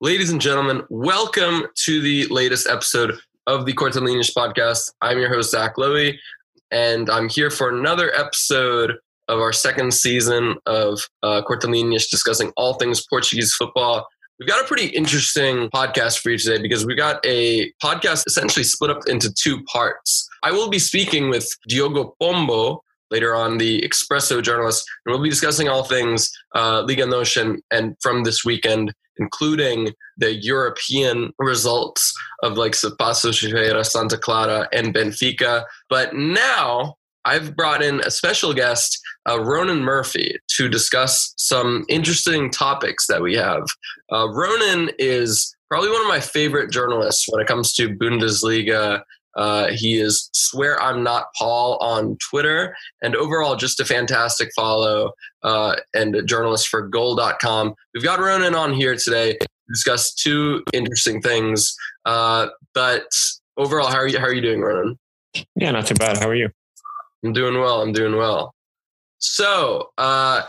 Ladies and gentlemen, welcome to the latest episode of the Cortelinius podcast. I'm your host, Zach Lowy, and I'm here for another episode of our second season of uh, Cortelinius discussing all things Portuguese football. We've got a pretty interesting podcast for you today because we got a podcast essentially split up into two parts. I will be speaking with Diogo Pombo, later on the Expresso journalist, and we'll be discussing all things uh, Liga NOS and from this weekend, including the European results of like Paços Ferreira, Santa Clara, and Benfica. But now I've brought in a special guest, uh, Ronan Murphy, to discuss some interesting topics that we have. Uh, Ronan is probably one of my favorite journalists when it comes to Bundesliga uh, he is Swear I'm Not Paul on Twitter, and overall, just a fantastic follow uh, and a journalist for goal.com. We've got Ronan on here today to discuss two interesting things. Uh, but overall, how are, you, how are you doing, Ronan? Yeah, not too bad. How are you? I'm doing well. I'm doing well. So, uh,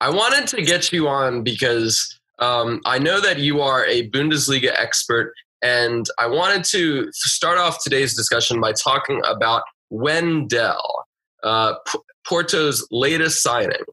I wanted to get you on because um, I know that you are a Bundesliga expert and I wanted to start off today's discussion by talking about Wendell, uh, P- Porto's latest signing.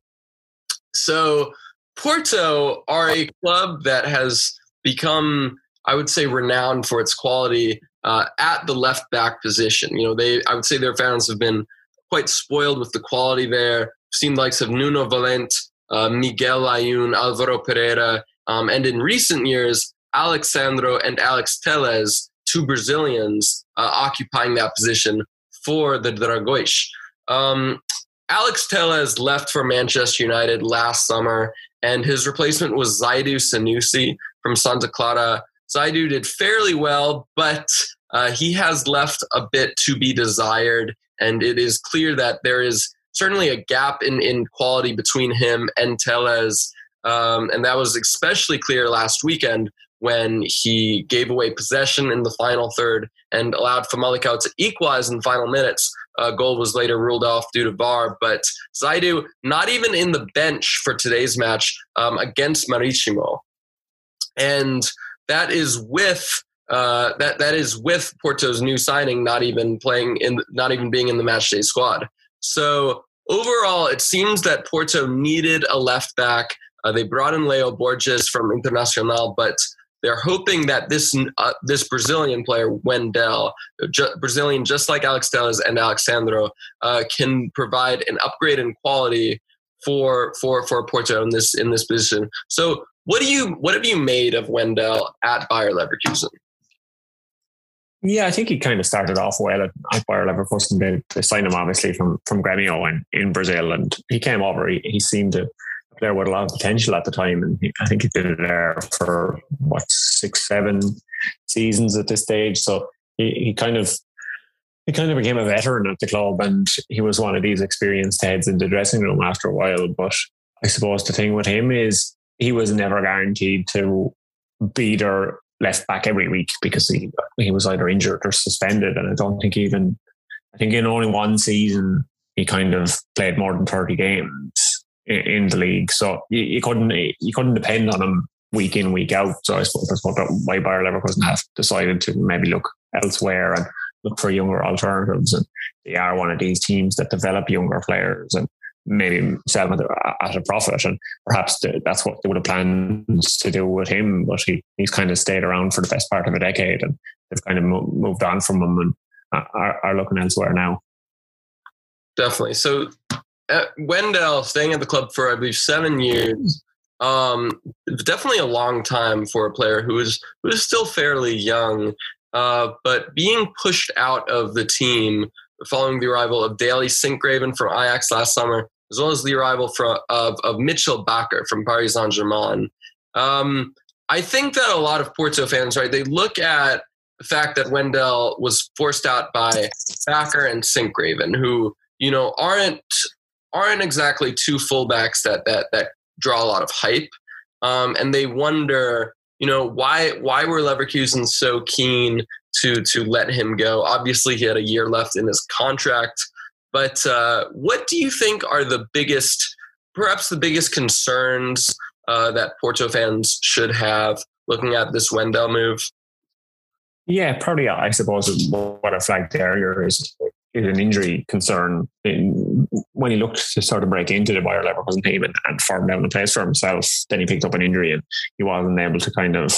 So, Porto are a club that has become, I would say, renowned for its quality uh, at the left back position. You know, they, I would say, their fans have been quite spoiled with the quality there. Seen the likes of Nuno Valente, uh, Miguel Layún, Alvaro Pereira, um, and in recent years, Alex Sandro and Alex Telles, two Brazilians, uh, occupying that position for the Dragões. Um, Alex Telles left for Manchester United last summer, and his replacement was Zaidu Sanusi from Santa Clara. Zaidu did fairly well, but uh, he has left a bit to be desired, and it is clear that there is certainly a gap in, in quality between him and Telles. Um, and that was especially clear last weekend when he gave away possession in the final third and allowed Famalicão to equalize in the final minutes. A goal was later ruled off due to VAR, but Zaidu not even in the bench for today's match um, against Marítimo, and that is with uh, that that is with Porto's new signing not even playing in not even being in the matchday squad. So overall, it seems that Porto needed a left back. Uh, they brought in Leo Borges from Internacional, but they're hoping that this uh, this Brazilian player Wendell, ju- Brazilian just like Alex Telles and Alex Sandro, uh, can provide an upgrade in quality for for for Porto in this in this position. So, what do you what have you made of Wendell at Bayer Leverkusen? Yeah, I think he kind of started off well at, at Bayer Leverkusen. They, they signed him obviously from from Grêmio in, in Brazil, and he came over. He, he seemed to player with a lot of potential at the time, and I think he did there for what six, seven seasons at this stage. So he, he kind of he kind of became a veteran at the club, and he was one of these experienced heads in the dressing room after a while. But I suppose the thing with him is he was never guaranteed to be their left back every week because he he was either injured or suspended, and I don't think even I think in only one season he kind of played more than thirty games in the league. So you, you couldn't you couldn't depend on him week in week out. So I suppose that's what why Bayer Leverkusen have decided to maybe look elsewhere and look for younger alternatives. And they are one of these teams that develop younger players and maybe sell them at a profit. And perhaps that's what they would have planned to do with him. But he, he's kind of stayed around for the best part of a decade and they've kind of moved on from him and are, are looking elsewhere now. Definitely. So uh, Wendell staying at the club for I believe seven years. Um, definitely a long time for a player who is who is still fairly young, uh, but being pushed out of the team following the arrival of Daley Sinkgraven from Ajax last summer, as well as the arrival of, of Mitchell Bakker from Paris Saint Germain. Um, I think that a lot of Porto fans, right, they look at the fact that Wendell was forced out by Bakker and Sinkgraven, who you know aren't aren't exactly two fullbacks that that that draw a lot of hype, um, and they wonder, you know, why why were Leverkusen so keen to to let him go? Obviously, he had a year left in his contract, but uh, what do you think are the biggest, perhaps the biggest concerns uh, that Porto fans should have looking at this Wendell move? Yeah, probably. I suppose what I flagged earlier is is an injury concern in, when he looked to sort of break into the Bayer Leverkusen team and, and form down the place for himself. Then he picked up an injury and he wasn't able to kind of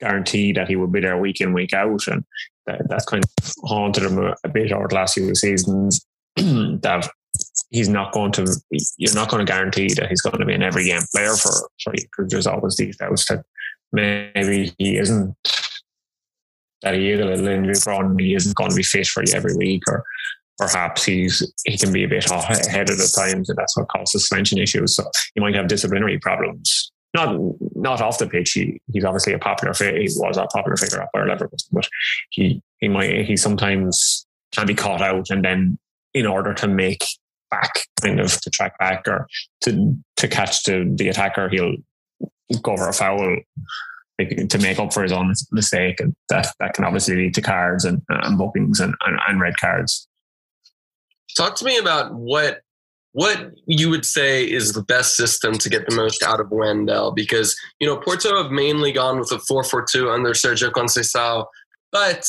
guarantee that he would be there week in week out, and that, that's kind of haunted him a, a bit over the last few seasons. that he's not going to you're not going to guarantee that he's going to be an every game player for for you because there's always these doubts that maybe he isn't that he is a little injury prone he isn't going to be fit for you every week or perhaps he's he can be a bit of the times and that's what causes suspension issues. So he might have disciplinary problems. Not not off the pitch. He, he's obviously a popular figure he was a popular figure at Bayer Leverkusen but he he might he sometimes can be caught out and then in order to make back, kind of to track back or to to catch the, the attacker, he'll go for a foul to make up for his own mistake, and that that can obviously lead to cards and, and bookings and, and, and red cards. Talk to me about what what you would say is the best system to get the most out of Wendell because you know Porto have mainly gone with a 4-4-2 under Sergio Conceição but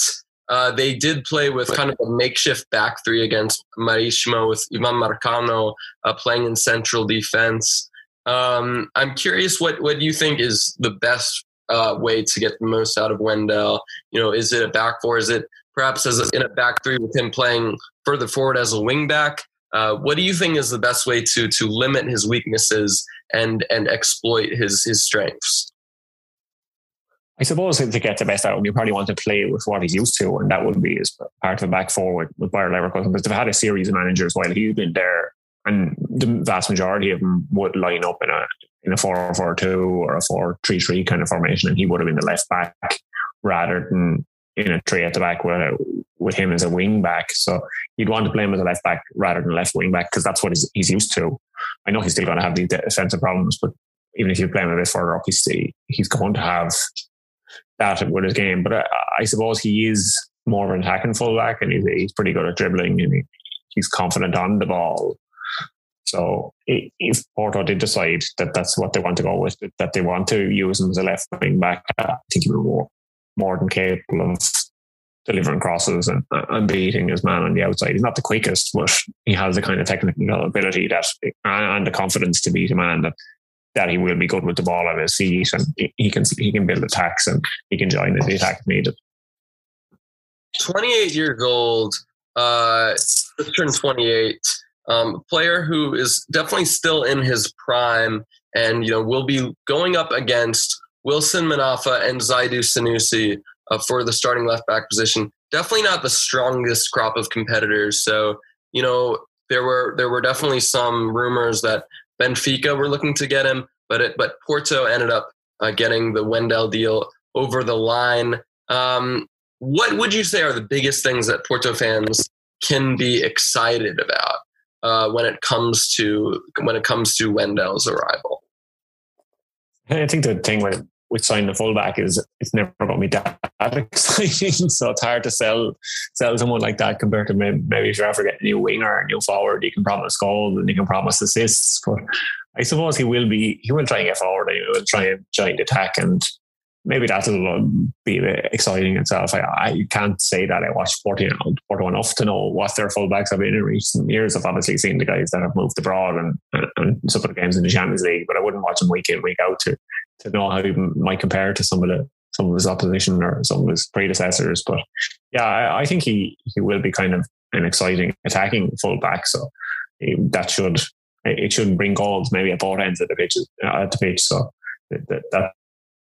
uh, they did play with kind of a makeshift back three against Marítimo with Ivan Marcano uh, playing in central defense. Um, I'm curious what, what you think is the best uh, way to get the most out of Wendell. You know, is it a back four? Is it perhaps as a, in a back three with him playing further forward as a wing back? Uh, what do you think is the best way to to limit his weaknesses and and exploit his his strengths? I suppose to get the best out of him, you probably want to play with what he's used to, and that would be as part of the back forward with Bayer Leverkusen because they've had a series of managers while he's been there, and the vast majority of them would line up in a in a four four two or a four three three kind of formation, and he would have been the left back rather than in a three at the back with with him as a wing back. So you'd want to play him as a left back rather than left wing back because that's what he's, he's used to. I know he's still going to have these defensive problems, but even if you play him a bit further up, he's he's going to have that with his game. But I, I suppose he is more of an attacking fullback, and he's, he's pretty good at dribbling, and he, he's confident on the ball. So if Porto did decide that that's what they want to go with, that they want to use him as a left wing back, I think he will more, more than capable of delivering crosses and, and beating his man on the outside. He's not the quickest, but he has the kind of technical ability that and the confidence to beat a man that that he will be good with the ball at his feet and he can he can build attacks and he can join in the attack if needed. 28 years old, uh, just turned 28. Um, player who is definitely still in his prime, and you know will be going up against Wilson Manafa and Zaidu Sanusi uh, for the starting left back position. Definitely not the strongest crop of competitors. So you know there were there were definitely some rumors that Benfica were looking to get him, but it, but Porto ended up uh, getting the Wendell deal over the line. Um, what would you say are the biggest things that Porto fans can be excited about uh, when it comes to when it comes to Wendell's arrival? I think the thing with with signing a fullback is it's never going to be that, that exciting. so it's hard to sell sell someone like that compared to maybe, if you're ever get a new winger, a new forward, you can promise goals and you can promise assists. But I suppose he will be he will try and get forward and he will try and join the attack and maybe that'll be exciting itself. I, I can't say that I watched Porto, enough to know what their fullbacks have been in recent years. I've obviously seen the guys that have moved abroad and, and, and some of the games in the Champions League, but I wouldn't watch them week in, week out to to know how he might compare to some of the some of his opposition or some of his predecessors. But yeah, I, I think he he will be kind of an exciting attacking fullback. So eh, that should it shouldn't bring goals maybe at both ends of the pitch at the pitch. So that,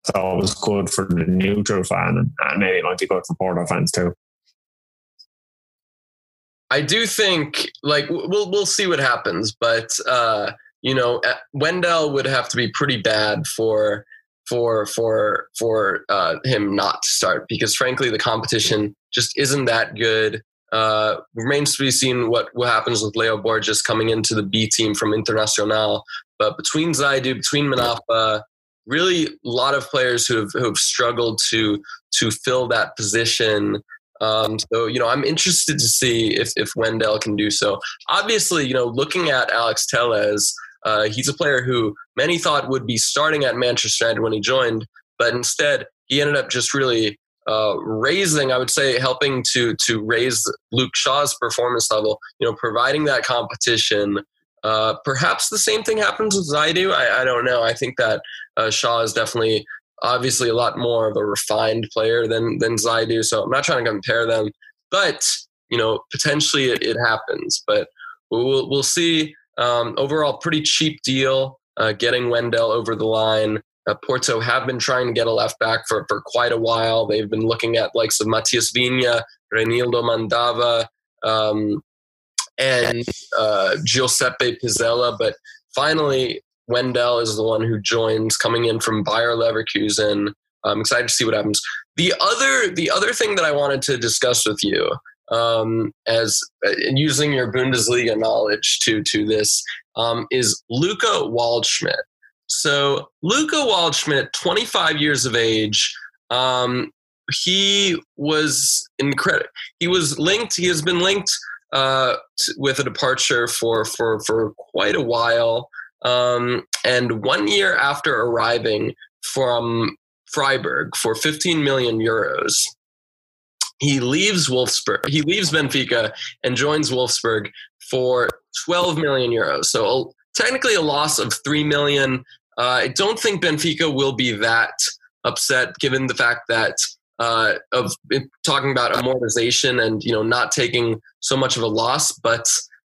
that's always good for the neutral fan, and, maybe it might be good for Porto fans too. I do think like we'll we'll see what happens, but uh, you know, Wendell would have to be pretty bad for for for for uh, him not to start because frankly the competition just isn't that good. Uh, remains to be seen what, what happens with Leo Borges coming into the B team from Internacional. But between Zaidu, between Manafa, really a lot of players who have, who have struggled to to fill that position. Um, so you know, I'm interested to see if if Wendell can do so. Obviously, you know, looking at Alex Telles, uh, he's a player who many thought would be starting at Manchester United when he joined, but instead he ended up just really uh, raising, I would say, helping to to raise Luke Shaw's performance level. You know, providing that competition. Uh, perhaps the same thing happens with Zaidu. I, I don't know. I think that uh, Shaw is definitely, obviously, a lot more of a refined player than than Zaidu. So I'm not trying to compare them, but you know, potentially it, it happens. But we'll we'll see. Um, overall, pretty cheap deal. Uh, getting Wendell over the line. Uh, Porto have been trying to get a left back for, for quite a while. They've been looking at likes of Matias Viña, Reinildo Mandava, um, and uh, Giuseppe Pizzella. But finally, Wendell is the one who joins, coming in from Bayer Leverkusen. I'm excited to see what happens. The other, the other thing that I wanted to discuss with you, um, as uh, using your Bundesliga knowledge to to this, um, is Luca Waldschmidt. So Luca Waldschmidt, 25 years of age, um, he was incredible. He was linked. He has been linked uh, with a departure for for for quite a while. Um, and one year after arriving from Freiburg for 15 million euros, he leaves Wolfsburg. He leaves Benfica and joins Wolfsburg for 12 million euros. So technically a loss of 3 million. Uh, I don't think Benfica will be that upset given the fact that uh, of talking about amortization and you know not taking so much of a loss, but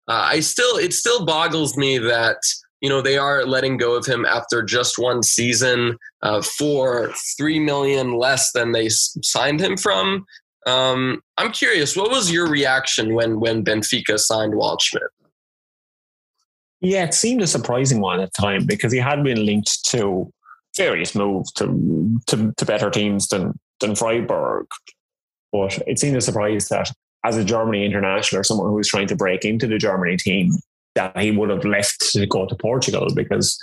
uh, I still it still boggles me that you know they are letting go of him after just one season uh, for three million less than they signed him from. Um, I'm curious, what was your reaction when when Benfica signed Waldschmidt? Yeah, it seemed a surprising one at the time because he had been linked to various moves to to, to better teams than than Freiburg. But it seemed a surprise that as a Germany international or someone who was trying to break into the Germany team, that he would have left to go to Portugal because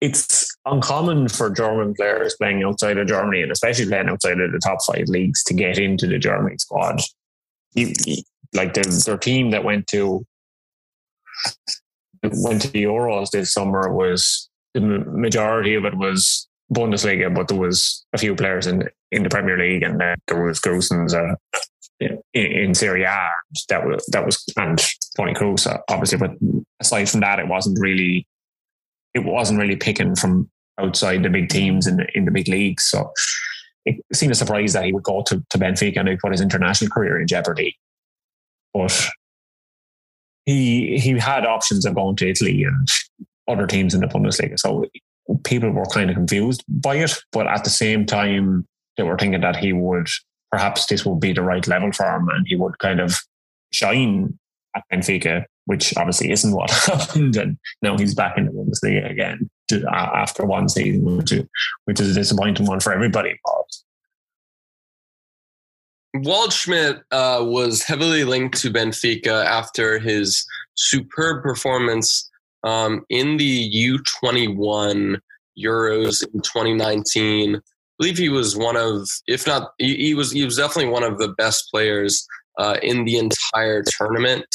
it's uncommon for German players playing outside of Germany and especially playing outside of the top five leagues to get into the Germany squad. You, like the, their team that went to went to the Euros this summer was the majority of it was Bundesliga, but there was a few players in in the Premier League, and uh, there was Gosens uh, in, in Serie A. That was that was and Toni Kroos, obviously. But aside from that, it wasn't really it wasn't really picking from outside the big teams in the, in the big leagues. So it seemed a surprise that he would go to, to Benfica and put his international career in jeopardy. But he he had options of going to Italy and other teams in the Bundesliga. So people were kind of confused by it, but at the same time, they were thinking that he would perhaps this would be the right level for him and he would kind of shine at Benfica, which obviously isn't what happened. And now he's back in the Bundesliga again uh, after one season, which is, which is a disappointing one for everybody involved. Waldschmidt uh, was heavily linked to Benfica after his superb performance um, in the U21 Euros in 2019. I believe he was one of, if not, he, he was he was definitely one of the best players uh, in the entire tournament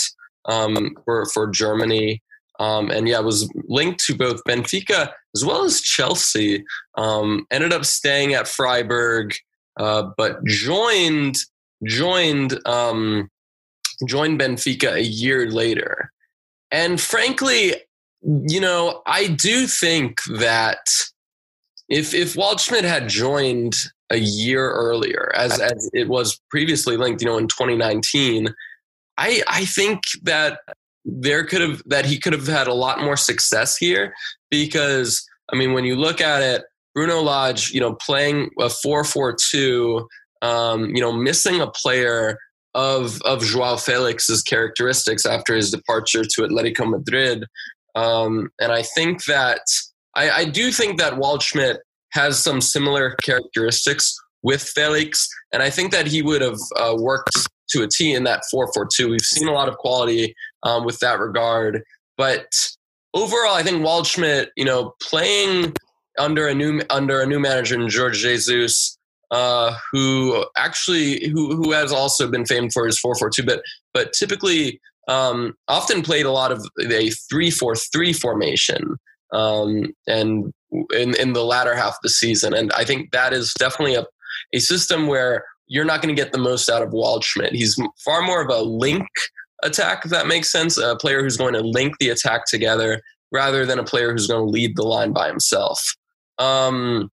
um, for for Germany. Um, and yeah, was linked to both Benfica as well as Chelsea. Um, ended up staying at Freiburg uh, but joined joined um, joined Benfica a year later. And frankly, you know, I do think that if if Waldschmidt had joined a year earlier, as as it was previously linked, you know, in 2019, I I think that there could have that he could have had a lot more success here because I mean, when you look at it, Bruno Lage, you know, playing a 4 4 2, um, you know, missing a player of, of Joao Felix's characteristics after his departure to Atletico Madrid. Um, and I think that, I, I do think that Waldschmidt has some similar characteristics with Felix. And I think that he would have uh, worked to a T in that 4 4 2. We've seen a lot of quality um, with that regard. But overall, I think Waldschmidt, you know, playing under a new under a new manager in Jorge Jesus, uh, who actually who who has also been famed for his four four two, but but typically um, often played a lot of a three four three formation. um, and in in the latter half of the season. And I think that is definitely a a system where you're not going to get the most out of Waldschmidt. He's far more of a link attack, if that makes sense. A player who's going to link the attack together rather than a player who's going to lead the line by himself. Um,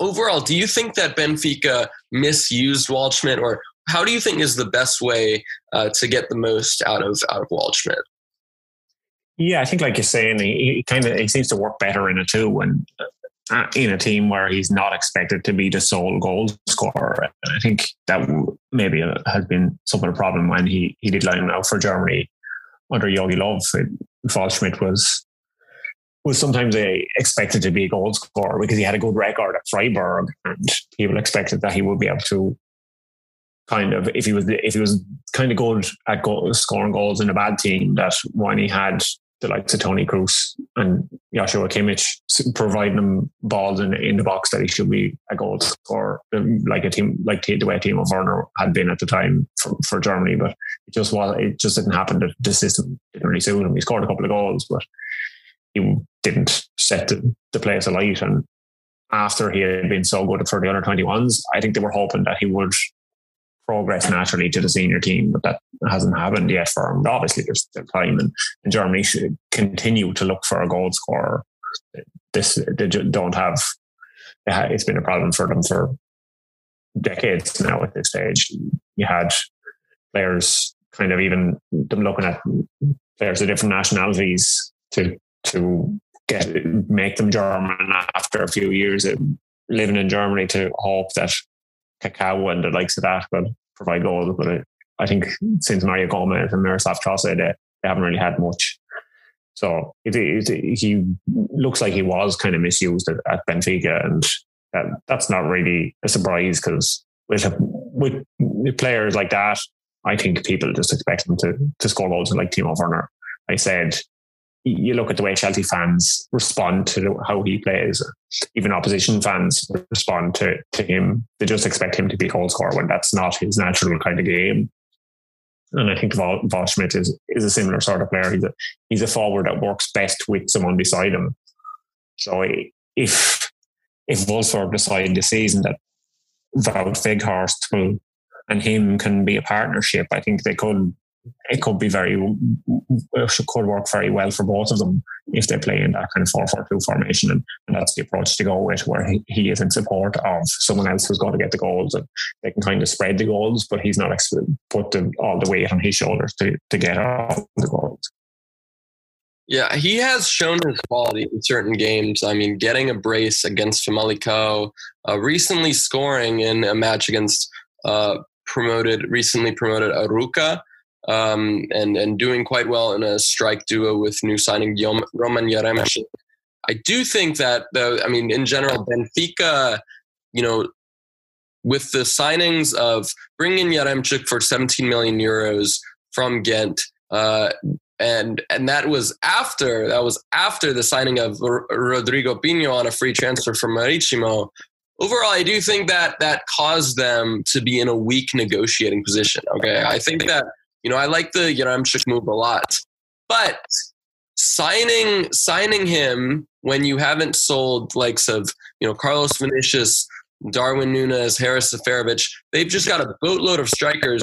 overall, do you think that Benfica misused Waldschmidt, or how do you think is the best way uh, to get the most out of out of Waldschmidt? Yeah, I think like you're saying, he, kind of he seems to work better in a two when uh, in a team where he's not expected to be the sole goal scorer. And I think that maybe has been somewhat a problem when he he did line out for Germany under Jogi Löw. Waldschmidt was was sometimes a, expected to be a goal scorer because he had a good record at Freiburg, and people expected that he would be able to kind of if he was if he was kind of good at scoring goals in a bad team that when he had the likes of Toni Kroos and Joshua Kimmich providing him balls in, in the box that he should be a goal scorer, um, like a team, like the way a team of Werner had been at the time for, for Germany. But it just was, it just didn't happen. The, the system didn't really suit him. He scored a couple of goals, but he didn't set the, the place alight. And after he had been so good for the under 21s, I think they were hoping that he would progress naturally to the senior team, but that hasn't happened yet for him. Obviously, there's still time, and, and Germany should continue to look for a goal scorer. This they don't have. It's been a problem for them for decades now. At this stage, you had players kind of even them looking at players of different nationalities to to get make them German after a few years of living in Germany to hope that Cacau and the likes of that will provide goals. But I think since Mario Gomez and Miroslav Klose, they, they haven't really had much. So it, it, he looks like he was kind of misused at, at Benfica, and that, that's not really a surprise because with, with players like that, I think people just expect them to to score goals like Timo Werner. I said you look at the way Chelsea fans respond to how he plays. Even opposition fans respond to, to him. They just expect him to be a goal scorer when that's not his natural kind of game. And I think Val, Waldschmidt is, is a similar sort of player. He's a, he's a forward that works best with someone beside him. So if if Wolfsburg decide this season that Wout Weghorst will and him can be a partnership, I think they could it could be very could work very well for both of them if they play in that kind of 4-4-2 formation and, and that's the approach to go with where he, he, is in support of someone else who's going to get the goals and they can kind of spread the goals but he's not put the, all the weight on his shoulders to, to get all the goals yeah, he has shown his quality in certain games. I mean, getting a brace against Famalicão, uh, recently scoring in a match against uh, promoted, recently promoted Arouca, um, and and doing quite well in a strike duo with new signing Roman Yaremchuk. I do think that though, I mean, in general, Benfica, you know, with the signings of bringing Yaremchuk for 17 million euros from Ghent, uh, and and that was after that was after the signing of R- Rodrigo Pinho on a free transfer from Maritimo. Overall, I do think that that caused them to be in a weak negotiating position. Okay, I think that you know, I like the Yaremchuk move a lot, but signing signing him when you haven't sold likes of you know Carlos Vinicius, Darwin Nunez, Haris Seferovic, they've just got a boatload of strikers.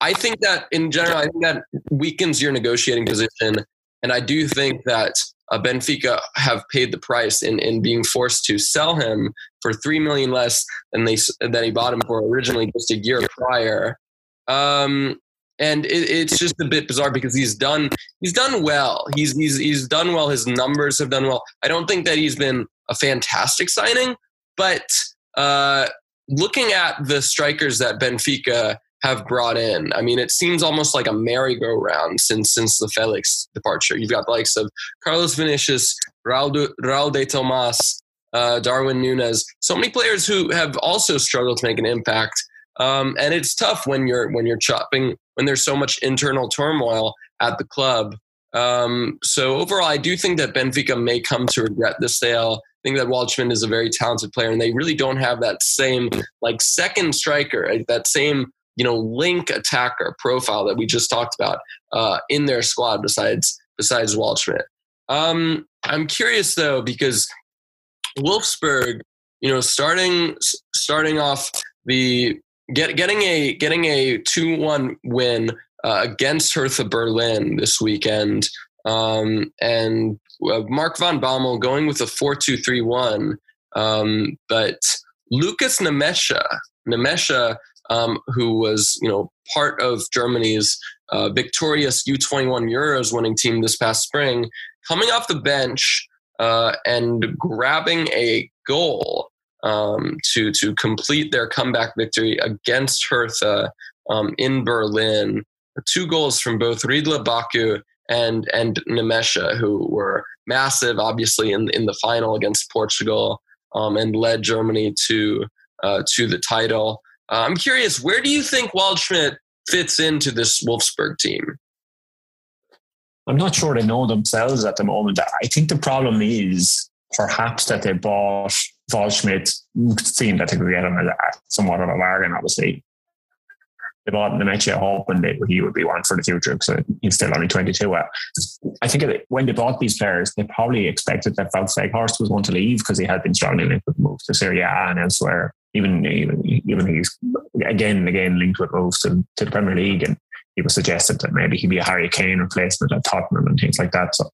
I think that in general, I think that weakens your negotiating position, and I do think that uh, Benfica have paid the price in, in being forced to sell him for three million less than they than he bought him for originally just a year prior. Um, and it, it's just a bit bizarre because he's done he's done well. He's he's he's done well. His numbers have done well. I don't think that he's been a fantastic signing, but uh, looking at the strikers that Benfica have brought in, I mean, it seems almost like a merry-go-round since since the Felix departure. You've got the likes of Carlos Vinicius, Raul de, Raul de Tomas, uh, Darwin Nunez, so many players who have also struggled to make an impact. Um, and it's tough when you're when you're chopping when there's so much internal turmoil at the club. Um, so overall, I do think that Benfica may come to regret the sale. I think that Waldschmidt is a very talented player, and they really don't have that same like second striker, that same you know link attacker profile that we just talked about uh, in their squad. Besides besides Waldschmidt, um, I'm curious though because Wolfsburg, you know, starting starting off the get, getting a getting a two one win uh, against Hertha Berlin this weekend, um, and uh, Mark van Bommel going with a four two three one, um, but Lukas Nmecha, Nmecha, um, who was you know part of Germany's uh, victorious U21 Euros winning team this past spring, coming off the bench uh, and grabbing a goal um, to to complete their comeback victory against Hertha um, in Berlin. Two goals from both Ridle Baku and and Nmecha, who were massive, obviously in in the final against Portugal, um, and led Germany to uh, to the title. Uh, I'm curious, where do you think Waldschmidt fits into this Wolfsburg team? I'm not sure they know themselves at the moment. I think the problem is perhaps that they bought Waldschmidt, seeing that could get him at somewhat of a bargain, obviously. They bought Nmecha hoping that he would be one for the future because he's still only 22. Uh, I think when they bought these players, they probably expected that Wout Weghorst was going to leave because he had been strongly linked with moves to Serie A and elsewhere. Even even even he's again and again linked with moves to, to the Premier League, and he was suggested that maybe he'd be a Harry Kane replacement at Tottenham and things like that. So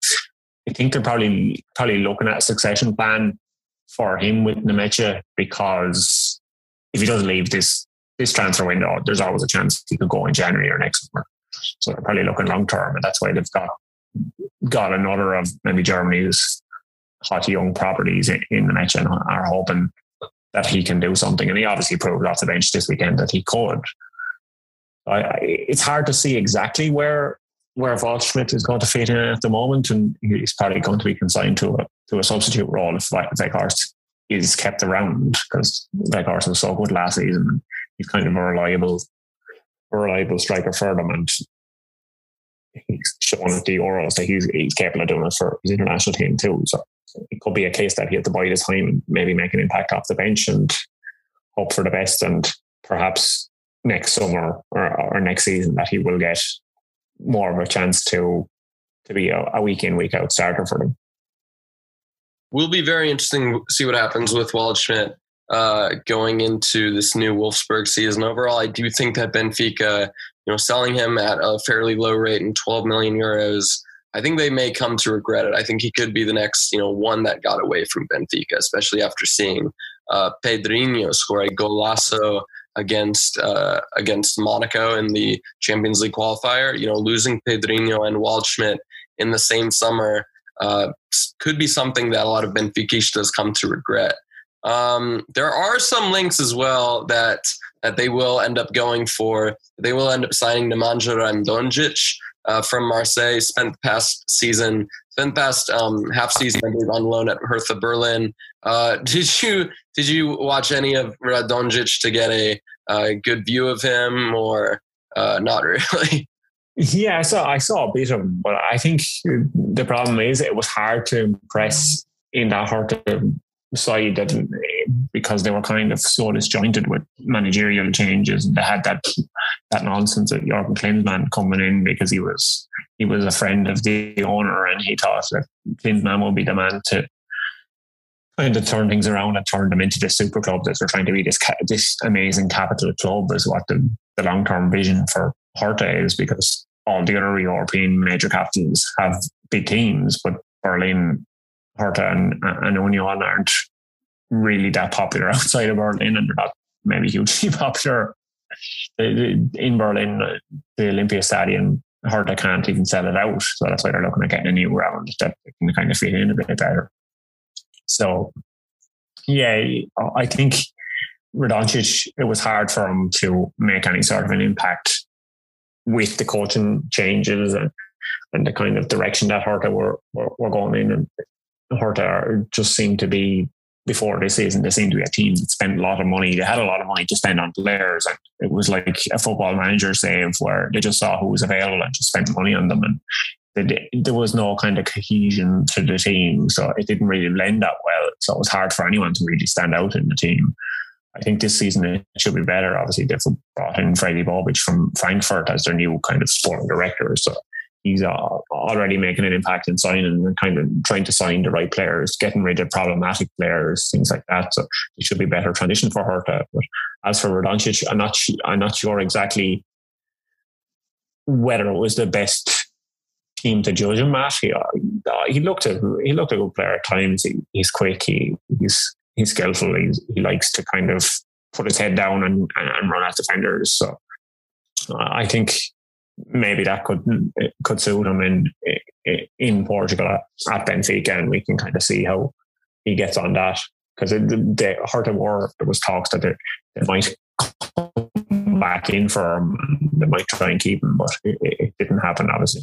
I think they're probably probably looking at a succession plan for him with Nmecha because if he doesn't leave this this transfer window, there's always a chance he could go in January or next summer. So they're probably looking long term, and that's why they've got got another of maybe Germany's hot young properties in, in Nmecha and are hoping that he can do something. And he obviously proved off the bench this weekend that he could. I, I, it's hard to see exactly where where Waldschmidt is going to fit in at the moment, and he's probably going to be consigned to a to a substitute role if Weghorst is kept around because Weghorst was so good last season. He's kind of a reliable, a reliable striker for them, and he's shown at the Euros that he's, he's capable of doing it for his international team too. So it could be a case that he had to bide his time and maybe make an impact off the bench and hope for the best, and perhaps next summer or, or next season that he will get more of a chance to to be a, a week in week out starter for them. Will be very interesting to see what happens with Waldschmidt uh, going into this new Wolfsburg season. Overall, I do think that Benfica, you know, selling him at a fairly low rate and 12 million euros, I think they may come to regret it. I think he could be the next, you know, one that got away from Benfica, especially after seeing uh, Pedrinho score a golazo against uh, against Monaco in the Champions League qualifier. You know, losing Pedrinho and Waldschmidt in the same summer uh, could be something that a lot of Benfiquistas come to regret. Um, there are some links as well that that they will end up going for. They will end up signing Nemanja Radonjic uh, from Marseille. Spent the past season, spent past um, half season on loan at Hertha Berlin. Uh, did you did you watch any of Radonjic to get a, a good view of him, or uh, not really? Yeah, I saw I saw a bit of him, but I think the problem is it was hard to impress in that Hertha side that because they were kind of so disjointed with managerial changes. They had that that nonsense of Jurgen Klinsmann coming in because he was he was a friend of the owner and he thought that Klinsmann would be the man to kind of turn things around and turn them into this super club that they're trying to be this this amazing capital club is what the, the long term vision for Hertha is because all the other European major capitals have big teams, but Berlin, And, and Union aren't really that popular outside of Berlin, and they're not maybe hugely popular in Berlin. The Olympia Stadium, Hertha can't even sell it out, so that's why they're looking at getting a new round that can kind of fit in a bit better. So, yeah, I think Radonjic, it was hard for him to make any sort of an impact with the coaching changes and, and the kind of direction that Hertha were, were, were going in. And Hertha just seemed to be, before this season, they seemed to be a team that spent a lot of money. They had a lot of money to spend on players. And it was like a football manager save where they just saw who was available and just spent money on them. And there was no kind of cohesion to the team. So it didn't really blend that well. So it was hard for anyone to really stand out in the team. I think this season it should be better. Obviously, they've brought in Fredi Bobic from Frankfurt as their new kind of sporting director. So he's uh, already making an impact in signing and kind of trying to sign the right players, getting rid of problematic players, things like that. So it should be better transition for Hertha. But as for Radonjic, I'm not I'm not sure exactly whether it was the best team to judge him at. He, uh, he looked a he looked a good player at times. He, he's quick. He, he's he's skillful. He likes to kind of put his head down and, and run at defenders. So uh, I think maybe that could could suit him in in Portugal at, at Benfica, and we can kind of see how he gets on that. Because the heard of war, there was talks that they, they might come back in for him, they might try and keep him, but it, it didn't happen, obviously.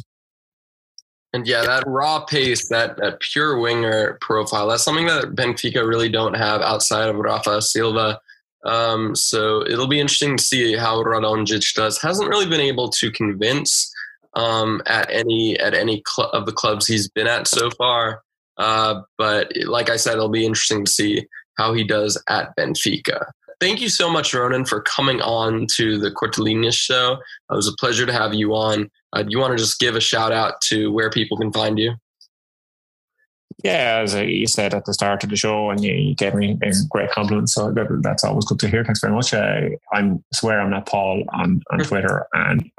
And yeah, that raw pace, that, that pure winger profile, that's something that Benfica really don't have outside of Rafa Silva. Um, so it'll be interesting to see how Radonjic does. Hasn't really been able to convince um, at any at any cl- of the clubs he's been at so far. Uh, but like I said, it'll be interesting to see how he does at Benfica. Thank you so much, Ronan, for coming on to the Cortelinas show. It was a pleasure to have you on. Uh, do you want to just give a shout out to where people can find you? Yeah, as you said at the start of the show, and you, you gave me a great compliment, so that, that's always good to hear. Thanks very much. Uh, I'm swear I'm not Paul on on Twitter, and,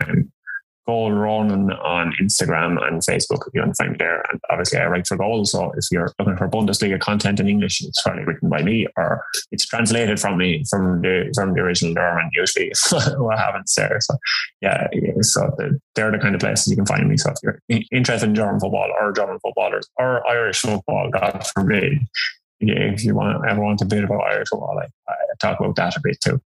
and Goal Ronan on Instagram and Facebook if you want to find me there. And obviously, I write for Goal. So if you're looking for Bundesliga content in English, it's probably written by me or it's translated from me from the from the original German. Usually, what happens there. So yeah, yeah so the, they're the kind of places you can find me. So if you're interested in German football or German footballers or Irish football, God forbid, yeah, if you want ever want a bit about Irish football, I, I talk about that a bit too.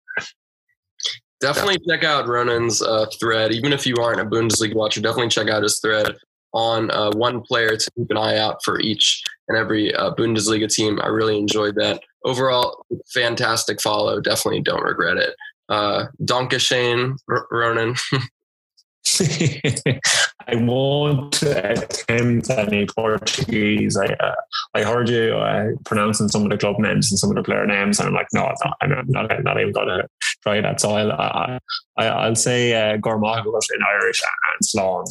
Definitely check out Ronan's uh, thread. Even if you aren't a Bundesliga watcher, definitely check out his thread on uh, one player to keep an eye out for each and every uh, Bundesliga team. I really enjoyed that. Overall, fantastic follow. Definitely don't regret it. Uh, Danke Shane, R- Ronan. I won't attempt any Portuguese. I uh, I heard you uh, pronouncing some of the club names and some of the player names, and I'm like, no, I'm not, I'm not even going to try that. So I'll I, I, will say uh, Gormagos in Irish and Sloan.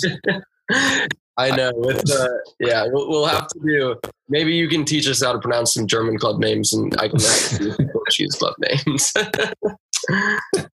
I know. With the yeah, we'll, we'll, have to do. Maybe you can teach us how to pronounce some German club names, and I can Portuguese club names.